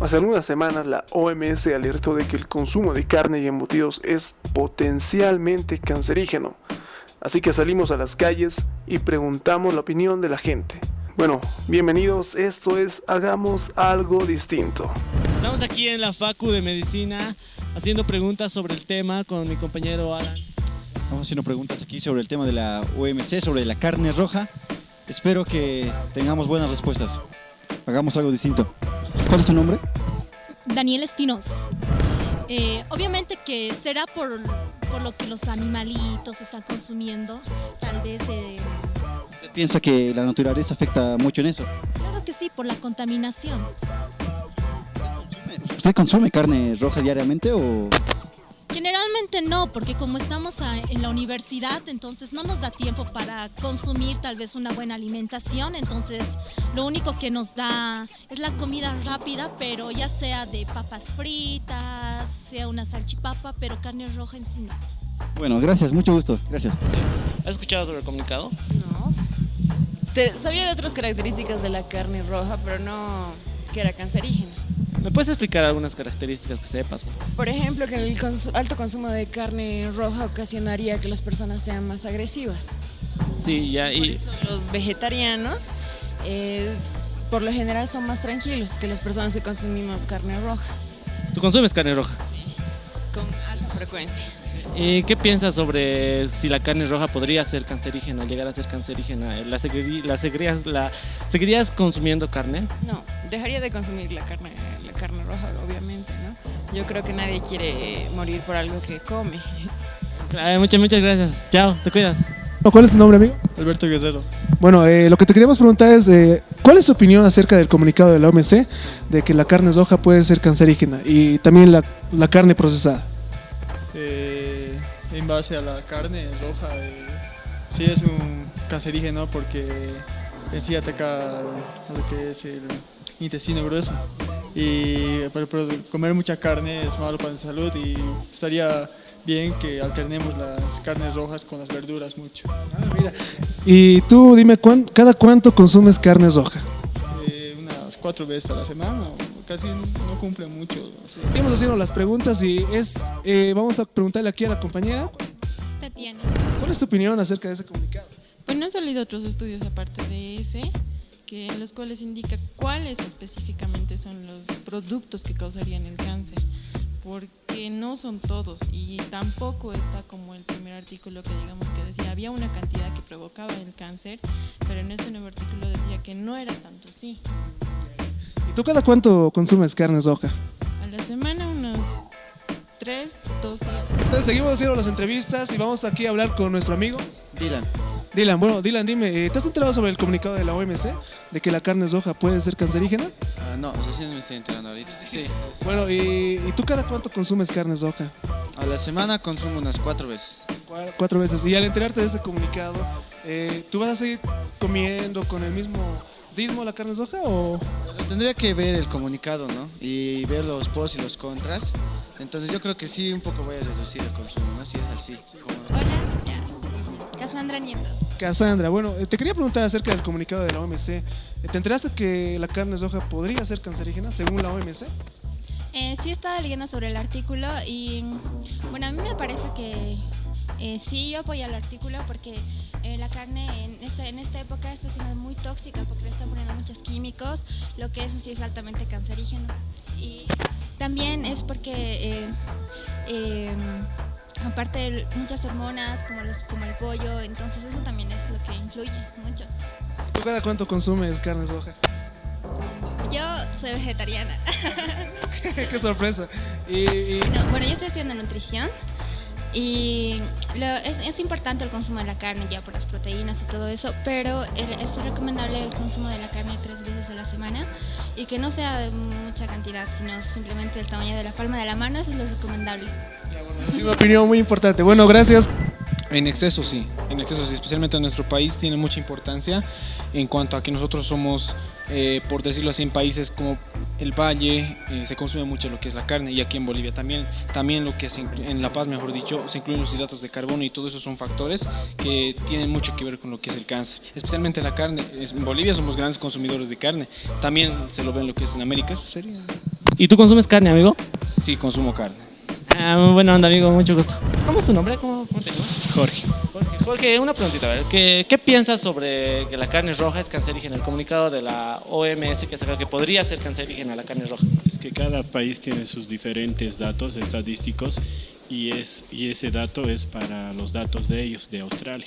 Hace algunas semanas la OMS alertó de que el consumo de carne y embutidos es potencialmente cancerígeno. Así que salimos a las calles y preguntamos la opinión de la gente. Bueno, bienvenidos, esto es Hagamos algo distinto. Estamos aquí en la Facu de Medicina haciendo preguntas sobre el tema con mi compañero Alan. Estamos haciendo preguntas aquí sobre el tema de la OMC, sobre la carne roja. Espero que tengamos buenas respuestas. Hagamos algo distinto. ¿Cuál es su nombre? Daniel Espinosa. Eh, obviamente que será por, por lo que los animalitos están consumiendo, tal vez de... ¿Usted piensa que la naturaleza afecta mucho en eso? Claro que sí, por la contaminación. ¿Usted consume carne roja diariamente o...? Generalmente no, porque como estamos a- en la universidad, entonces no nos da tiempo para consumir tal vez una buena alimentación, entonces lo único que nos da es la comida rápida, pero ya sea de papas fritas, sea una salchipapa, pero carne roja en sí no. Bueno, gracias, mucho gusto. Gracias. ¿Has escuchado sobre el comunicado? No. Te- sabía de otras características de la carne roja, pero no que era cancerígena. ¿Me puedes explicar algunas características que sepas? por? Por ejemplo, que el cons- alto consumo de carne roja ocasionaría que las personas sean más agresivas. Sí, ya, Por y eso los vegetarianos, eh, por lo general, son más tranquilos que las personas que consumimos carne roja, tú consumes carne roja. con alta frecuencia. ¿Y qué piensas sobre si la carne roja podría ser cancerígena, llegar a ser cancerígena? ¿La, seguirí- la, seguirías, la seguirías consumiendo carne? No, dejaría de consumir la carne, la carne roja, obviamente, ¿no? Yo creo que nadie quiere morir por algo que come. Ay, muchas, muchas gracias. Chao, te cuidas. ¿Cuál es tu nombre, amigo? Alberto Guerrero. Bueno, eh, lo que te queríamos preguntar es, eh, ¿cuál es tu opinión acerca del comunicado de la OMC de que la carne roja puede ser cancerígena y también la, la carne procesada? Eh, en base a la carne roja, eh, sí es un cancerígeno porque en sí ataca lo que es el intestino grueso. Y pero- pero comer mucha carne es malo para la salud y estaría bien que alternemos las carnes rojas con las verduras mucho. Y tú dime, ¿cuán- ¿cada cuánto consumes carne roja? Eh, unas cuatro veces a la semana, o casi no cumple mucho. Seguimos haciendo las preguntas y es, eh, vamos a preguntarle aquí a la compañera, Tatiana. ¿cuál es tu opinión acerca de ese comunicado? Pues no han salido otros estudios aparte de ese, que en los cuales indica cuáles específicamente son los productos que causarían el cáncer, porque no son todos y tampoco está como el primer artículo que digamos que decía había una cantidad que provocaba el cáncer, pero en este nuevo artículo decía que no era tanto así. ¿Y tú cada cuánto consumes carne roja? A la semana unos tres, dos días. Entonces seguimos haciendo las entrevistas y vamos aquí a hablar con nuestro amigo. Dylan. Dylan, bueno, Dylan, dime, eh, ¿te has enterado sobre el comunicado de la OMC de que la carne roja puede ser cancerígena? Ah, no, recién me estoy enterando ahorita. Sí, sí, sí. Bueno, ¿y, y tú cada cuánto consumes carne roja? A la semana consumo unas cuatro veces. Cua- Cuatro veces. Y al enterarte de este comunicado, eh, ¿tú vas a seguir comiendo con el mismo ritmo la carne roja o...? Tendría que ver el comunicado, ¿no? Y ver los pros y los contras. Entonces yo creo que sí, un poco voy a reducir el consumo, ¿no? Si es así. como- Hola, Cassandra Nieto. Cassandra, bueno, eh, te quería preguntar acerca del comunicado de la OMC. Eh, ¿Te enteraste que la carne roja podría ser cancerígena según la OMC? Eh, sí estaba leyendo sobre el artículo y bueno, a mí me parece que eh, sí yo apoyo el artículo porque eh, la carne en, este- en esta época está siendo muy tóxica porque le están poniendo muchos químicos, lo que eso sí es altamente cancerígeno. Y también es porque eh, eh, aparte de muchas hormonas como, los, como el pollo, entonces eso también es lo que influye mucho. ¿Tú cada cuánto consumes carne roja? Yo soy vegetariana. Qué sorpresa. Y, y- No, bueno, yo estoy estudiando nutrición y lo- es, importante el consumo de la carne ya por las proteínas y todo eso, pero el- es recomendable el consumo de la carne tres veces a la semana y que no sea de mucha cantidad, sino simplemente el tamaño de la palma de la mano, eso es lo recomendable. es una opinión muy importante. Bueno, gracias. En exceso sí, en exceso sí, especialmente en nuestro país tiene mucha importancia en cuanto a que nosotros somos, eh, por decirlo así, en países como el Valle, eh, se consume mucho lo que es la carne y aquí en Bolivia también, también lo que se en La Paz, mejor dicho, se incluyen los hidratos de carbono y todo eso son factores que tienen mucho que ver con lo que es el cáncer, especialmente la carne. En Bolivia somos grandes consumidores de carne, también se lo ve en lo que es en América, eso sería. ¿Y tú consumes carne, amigo? Sí, consumo carne. Ah, muy buena onda, amigo, mucho gusto. ¿Cómo es tu nombre? ¿Cómo, cómo te llamas? Jorge. Jorge, Jorge, una preguntita, a ver, ¿qué, ¿qué piensas sobre que la carne roja es cancerígena? El comunicado de la OMS que sacó que podría ser cancerígena la carne roja. Es que cada país tiene sus diferentes datos estadísticos y, es, y ese dato es para los datos de ellos, de Australia.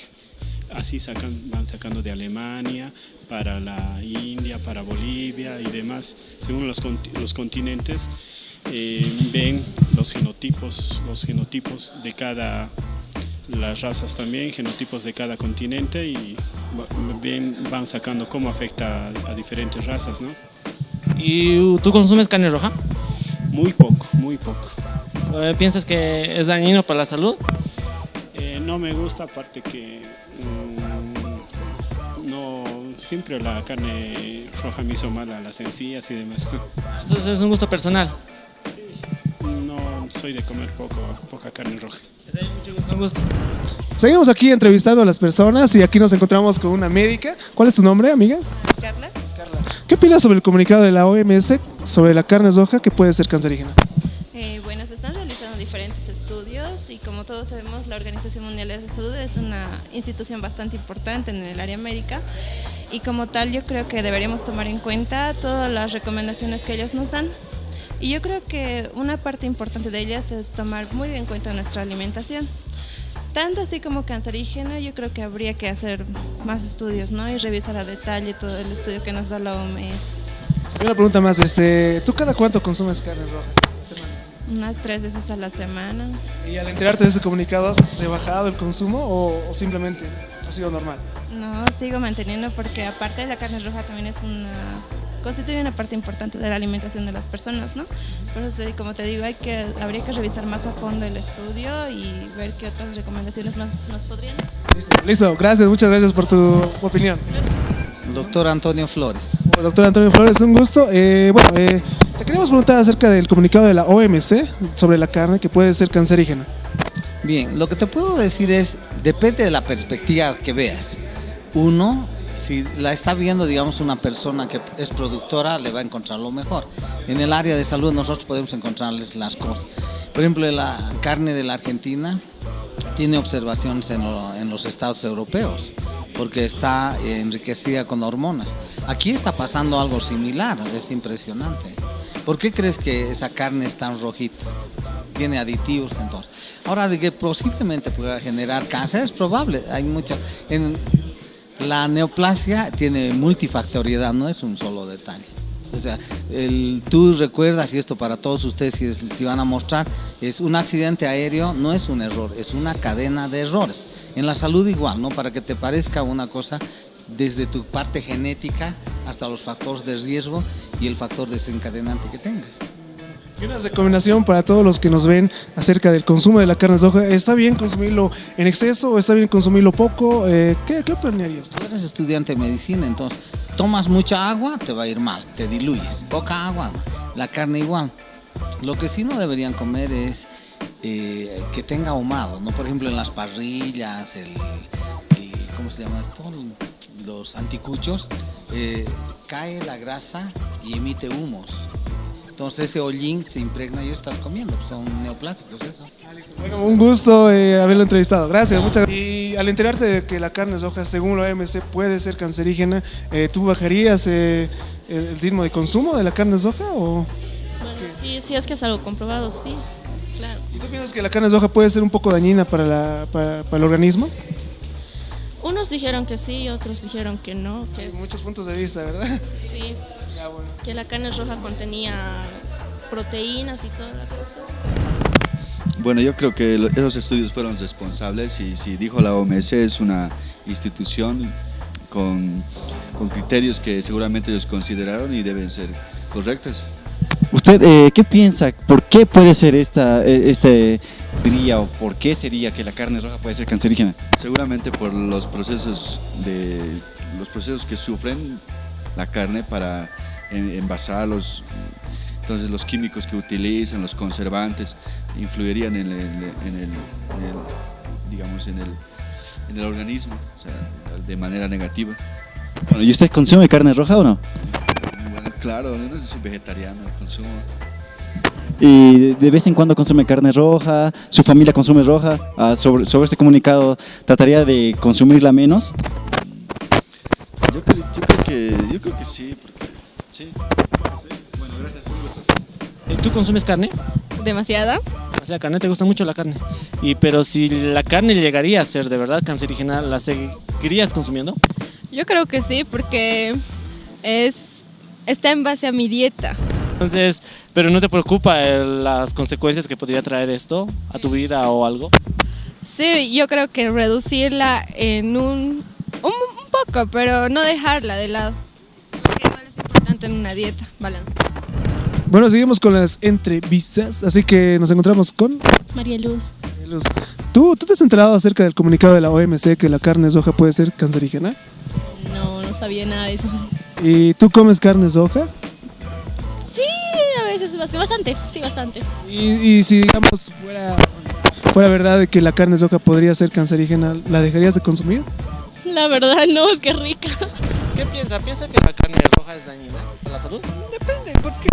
Así sacan, van sacando de Alemania, para la India, para Bolivia y demás. Según los, los continentes, eh, ven los genotipos, los genotipos de cada, las razas también, genotipos de cada continente y ven, van sacando cómo afecta a, a diferentes razas, ¿no? ¿Y tú consumes carne roja? Muy poco, muy poco. Eh, ¿Piensas que es dañino para la salud? Eh, no me gusta, aparte que mm, no siempre la carne roja me hizo mal a las encías y demás. Eso es- es un gusto personal. Soy de comer poco, poca carne roja. Seguimos aquí entrevistando a las personas y aquí nos encontramos con una médica. ¿Cuál es tu nombre, amiga? Carla. ¿Qué opinas sobre el comunicado de la OMS sobre la carne roja que puede ser cancerígena? Eh, bueno, se están realizando diferentes estudios y como todos sabemos, la Organización Mundial de la Salud es una institución bastante importante en el área médica y como tal yo creo que deberíamos tomar en cuenta todas las recomendaciones que ellos nos dan. Y yo creo que una parte importante de ellas es tomar muy en cuenta nuestra alimentación. Tanto así como cancerígena, yo creo que habría que hacer más estudios, ¿no? Y revisar a detalle todo el estudio que nos da la OMS. Una pregunta más, este, ¿tú cada cuánto consumes carne roja? Unas tres veces a la semana. Y al enterarte de ese comunicado, ¿has rebajado el consumo o, o simplemente ha sido normal? No, sigo manteniendo porque aparte de la carne roja también es una constituye una parte importante de la alimentación de las personas, ¿no? Por eso, como te digo, hay que, habría que revisar más a fondo el estudio y ver qué otras recomendaciones más nos podrían. Listo, gracias, muchas gracias por tu opinión. Doctor Antonio Flores. Doctor Antonio Flores, un gusto. Eh, bueno, eh, te queríamos preguntar acerca del comunicado de la OMC sobre la carne que puede ser cancerígena. Bien, lo que te puedo decir es, depende de la perspectiva que veas. Uno, si la está viendo, digamos, una persona que es productora, le va a encontrar lo mejor. En el área de salud nosotros podemos encontrarles las cosas. Por ejemplo, la carne de la Argentina tiene observaciones en, lo- en los estados europeos, porque está enriquecida con hormonas. Aquí está pasando algo similar, es impresionante. ¿Por qué crees que esa carne es tan rojita? Tiene aditivos entonces. Ahora, de que posiblemente pueda generar cáncer, es probable. Hay mucha. La neoplasia tiene multifactoriedad, no es un solo detalle. O sea, tú recuerdas, y esto para todos ustedes si, si van a mostrar, es un accidente aéreo, no es un error, es una cadena de errores. En la salud igual, ¿no? Para que te parezca una cosa desde tu parte genética hasta los factores de riesgo y el factor desencadenante que tengas. Una recomendación para todos los que nos ven acerca del consumo de la carne roja. ¿Está bien consumirlo en exceso o está bien consumirlo poco? Eh, ¿qué, ¿Qué opinarías? Tú eres estudiante de medicina, entonces tomas mucha agua, te va a ir mal, te diluyes. Poca agua, la carne igual. Lo que sí no deberían comer es eh, que tenga ahumado, ¿no? Por ejemplo, en las parrillas, el, el- ¿cómo se llama esto? Los anticuchos, eh, cae la grasa y emite humos. Entonces ese hollín se impregna y estás comiendo, pues son neoplásticos eso. Bueno, un gusto eh, haberlo entrevistado. Gracias, muchas gracias. Y al enterarte de que la carne roja, según la OMC, puede ser cancerígena, eh, ¿tú bajarías eh, el, el ritmo de consumo de la carne roja? O... Bueno, sí, sí es que es algo comprobado, sí, claro. ¿Y tú piensas que la carne roja puede ser un poco dañina para, la, para, para el organismo? Unos dijeron que sí, otros dijeron que no. Que es, Muchos puntos de vista, ¿verdad? sí, que la carne roja contenía proteínas y toda la cosa. Bueno, yo creo que esos estudios fueron responsables y si dijo la OMS es una institución con, con criterios que seguramente ellos consideraron y deben ser correctos. ¿Usted eh, qué piensa? ¿Por qué puede ser esta, eh, este o por qué sería que la carne roja puede ser cancerígena? Seguramente por los procesos de los procesos que sufren la carne para en- envasarlos. Entonces los químicos que utilizan, los conservantes, influirían en el, en el- en el, digamos, en el, en el organismo, o sea, de manera negativa. Bueno, ¿y usted consume carne roja o no? Bueno, claro, yo no soy vegetariano, consumo. Y de vez en cuando consume carne roja, su familia consume roja, ah, sobre, sobre este comunicado, ¿trataría de consumirla menos? Yo creo, yo creo que, yo creo que sí, porque sí. Bueno, gracias, un gusto. ¿Y ¿Tú consumes carne? Demasiada. Demasiada carne, te gusta mucho la carne. Y pero si la carne llegaría a ser de verdad cancerígena, ¿la seguirías consumiendo? Yo creo que sí, porque es está en base a mi dieta. Entonces, pero no te preocupa el- las consecuencias que podría traer esto a tu vida o algo? Sí, yo creo que reducirla en un, un, un poco, pero no dejarla de lado. Porque igual es importante en una dieta, balance. Bueno, seguimos con las entrevistas, así que nos encontramos con María Luz. Luz. ¿Tú, ¿Tú te has enterado acerca del comunicado de la OMC que la carne soja puede ser cancerígena? No, no sabía nada de eso. ¿Y tú comes carne soja? Sí, a veces bast- bastante, sí, bastante. Y, y si digamos fuera, fuera verdad de que la carne soja podría ser cancerígena, ¿la dejarías de consumir? La verdad no, es que es rica. ¿Qué piensa? ¿Piensa que la carne roja es dañina para la salud? Depende, porque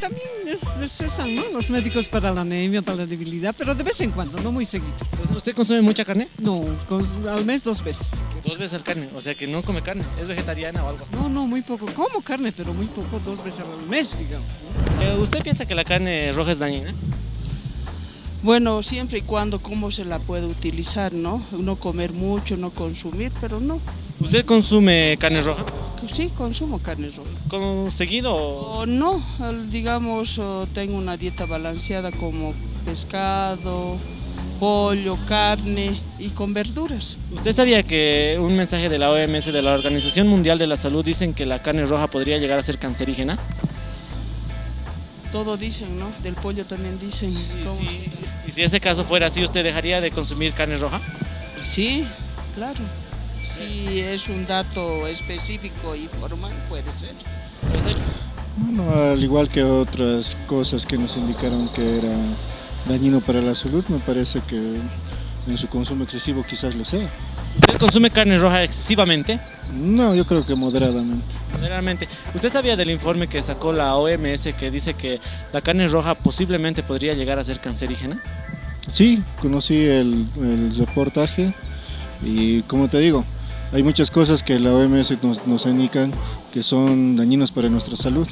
también es, es esa, ¿no? Los médicos para la anemia, para la debilidad, pero de vez en cuando, no muy seguido. ¿Usted consume mucha carne? No, con- al mes dos veces. Dos veces al carne, o sea que no come carne, es vegetariana o algo. No, no, muy poco. Como carne, pero muy poco, dos veces al mes, digamos. Eh, ¿Usted piensa que la carne roja es dañina? Bueno, siempre y cuando cómo se la puede utilizar, ¿no? No comer mucho, no consumir, pero no. ¿Usted consume carne roja? Sí, consumo carne roja. ¿Con seguido o O no, digamos, tengo una dieta balanceada como pescado, pollo, carne y con verduras. ¿Usted sabía que un mensaje de la OMS, de la Organización Mundial de la Salud, dicen que la carne roja podría llegar a ser cancerígena? Todo dicen, ¿no? Del pollo también dicen. ¿cómo Y si ese caso fuera así, ¿usted dejaría de consumir carne roja? Sí, claro. Si es un dato específico y formal, puede ser. Bueno, al igual que otras cosas que nos indicaron que era dañino para la salud, me parece que en su consumo excesivo quizás lo sea. ¿Usted consume carne roja excesivamente? No, yo creo que moderadamente. Generalmente. ¿Usted sabía del informe que sacó la OMS que dice que la carne roja posiblemente podría llegar a ser cancerígena? Sí, conocí el, el reportaje y como te digo, hay muchas cosas que la OMS nos, nos indican que son dañinos para nuestra salud.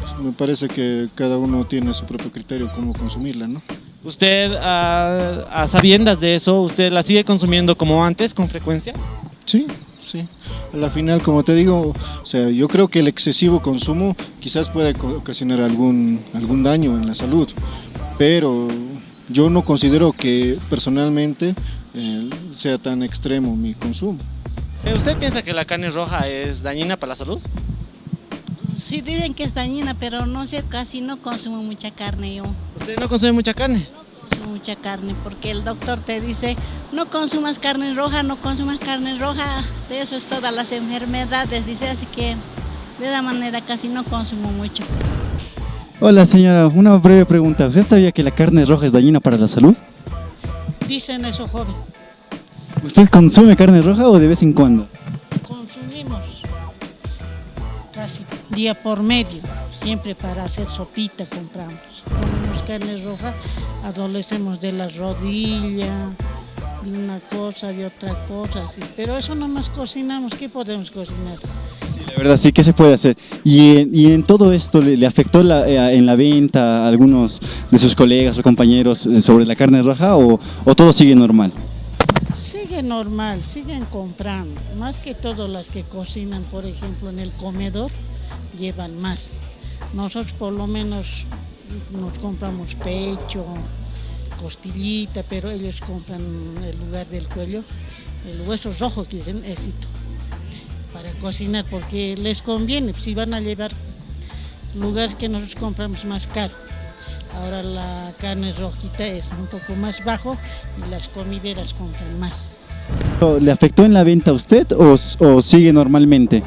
Pues me parece que cada uno tiene su propio criterio cómo consumirla, ¿no? ¿Usted, a, a sabiendas de eso, usted la sigue consumiendo como antes, con frecuencia? Sí, sí. A la final, como te digo, o sea, yo creo que el excesivo consumo quizás puede ocasionar algún, algún daño en la salud, pero yo no considero que personalmente eh, sea tan extremo mi consumo. Eh, ¿Usted piensa que la carne roja es dañina para la salud? Sí dicen que es dañina, pero no sé, casi no consumo mucha carne yo. ¿Usted no consume mucha carne? Consumo mucha carne porque el doctor te dice, no consumas carne roja, no consumas carne roja, de eso es todas las enfermedades, dice, así que de esa manera casi no consumo mucho. Hola señora, una breve pregunta. ¿Usted sabía que la carne roja es dañina para la salud? Dicen eso, joven. ¿Usted consume carne roja o de vez en cuando? Consumimos casi día por medio, siempre para hacer sopita compramos. Carne roja, adolecemos de la rodilla, de una cosa, de otra cosa, así. Pero eso no más cocinamos, ¿qué podemos cocinar? La verdad, sí, ¿qué se puede hacer? ¿Y en, y en todo esto le, le afectó la- eh, en la venta a algunos de sus colegas o compañeros eh, sobre la carne roja o, o todo sigue normal? Sigue normal, siguen comprando. Más que todo las que cocinan, por ejemplo, en el comedor, llevan más. Nosotros por lo menos nos compramos pecho, costillita, pero ellos compran el lugar del cuello, el hueso rojo que dicen, éxito, para cocinar, porque les conviene, si van a llevar lugares que nosotros compramos más caro. Ahora la carne rojita es un poco más bajo y las comideras compran más. ¿Le afectó en la venta a usted o, sigue normalmente?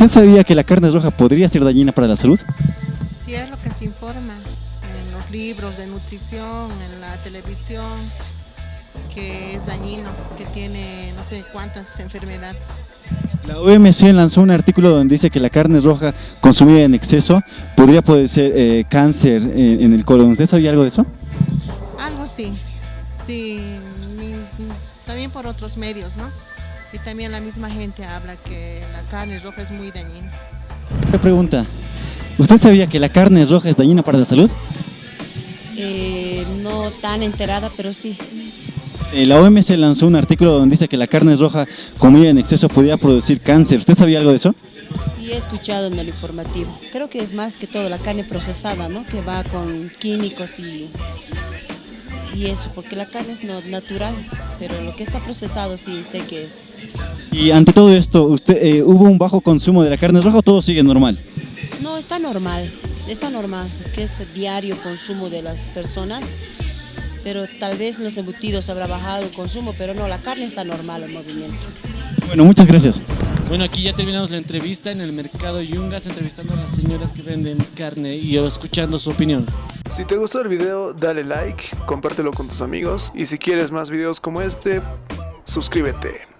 ¿Usted sabía que la carne roja podría ser dañina para la salud? Si es lo que se informa en los libros de nutrición, en la televisión, que es dañino, que tiene no sé cuántas enfermedades. La OMC lanzó un artículo donde dice que la carne roja consumida en exceso podría padecer eh, cáncer en, en el colon. ¿Usted sabía algo de eso? Algo sí, sí, mi- también por otros medios, ¿no? Y también la misma gente habla que la carne roja es muy dañina. Otra pregunta. ¿Usted sabía que la carne roja es dañina para la salud? Eh, no tan enterada, pero sí. Eh, la OMS lanzó un artículo donde dice que la carne roja comida en exceso podría producir cáncer. ¿Usted sabía algo de eso? Sí, he escuchado en el informativo. Creo que es más que todo la carne procesada, ¿no? Que va con químicos y, y eso, porque la carne es no- natural, pero lo que está procesado sí sé que es. Y ante todo esto, usted eh, ¿hubo un bajo consumo de la carne roja o todo sigue normal? No, está normal, está normal, es que es diario consumo de las personas, pero tal vez en los embutidos habrá bajado el consumo, pero no, la carne está normal en movimiento. Bueno, muchas gracias. Bueno, aquí ya terminamos la entrevista en el mercado Yungas, entrevistando a las señoras que venden carne y escuchando su opinión. Si te gustó el video, dale like, compártelo con tus amigos y si quieres más videos como este, suscríbete.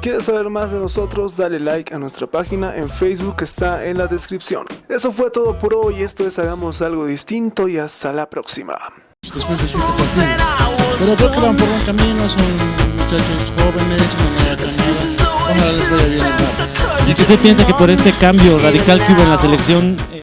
¿Quieres saber más de nosotros? Dale like a nuestra página en Facebook que está en la descripción. Eso fue todo por hoy, esto es Hagamos algo distinto y hasta la próxima. después de siete partidos. Pero creo que van por buen camino, son muchachos jóvenes, una nueva camada. Ojalá les vaya bien. ¿Y usted piensa que por este cambio radical que hubo en la selección... eh,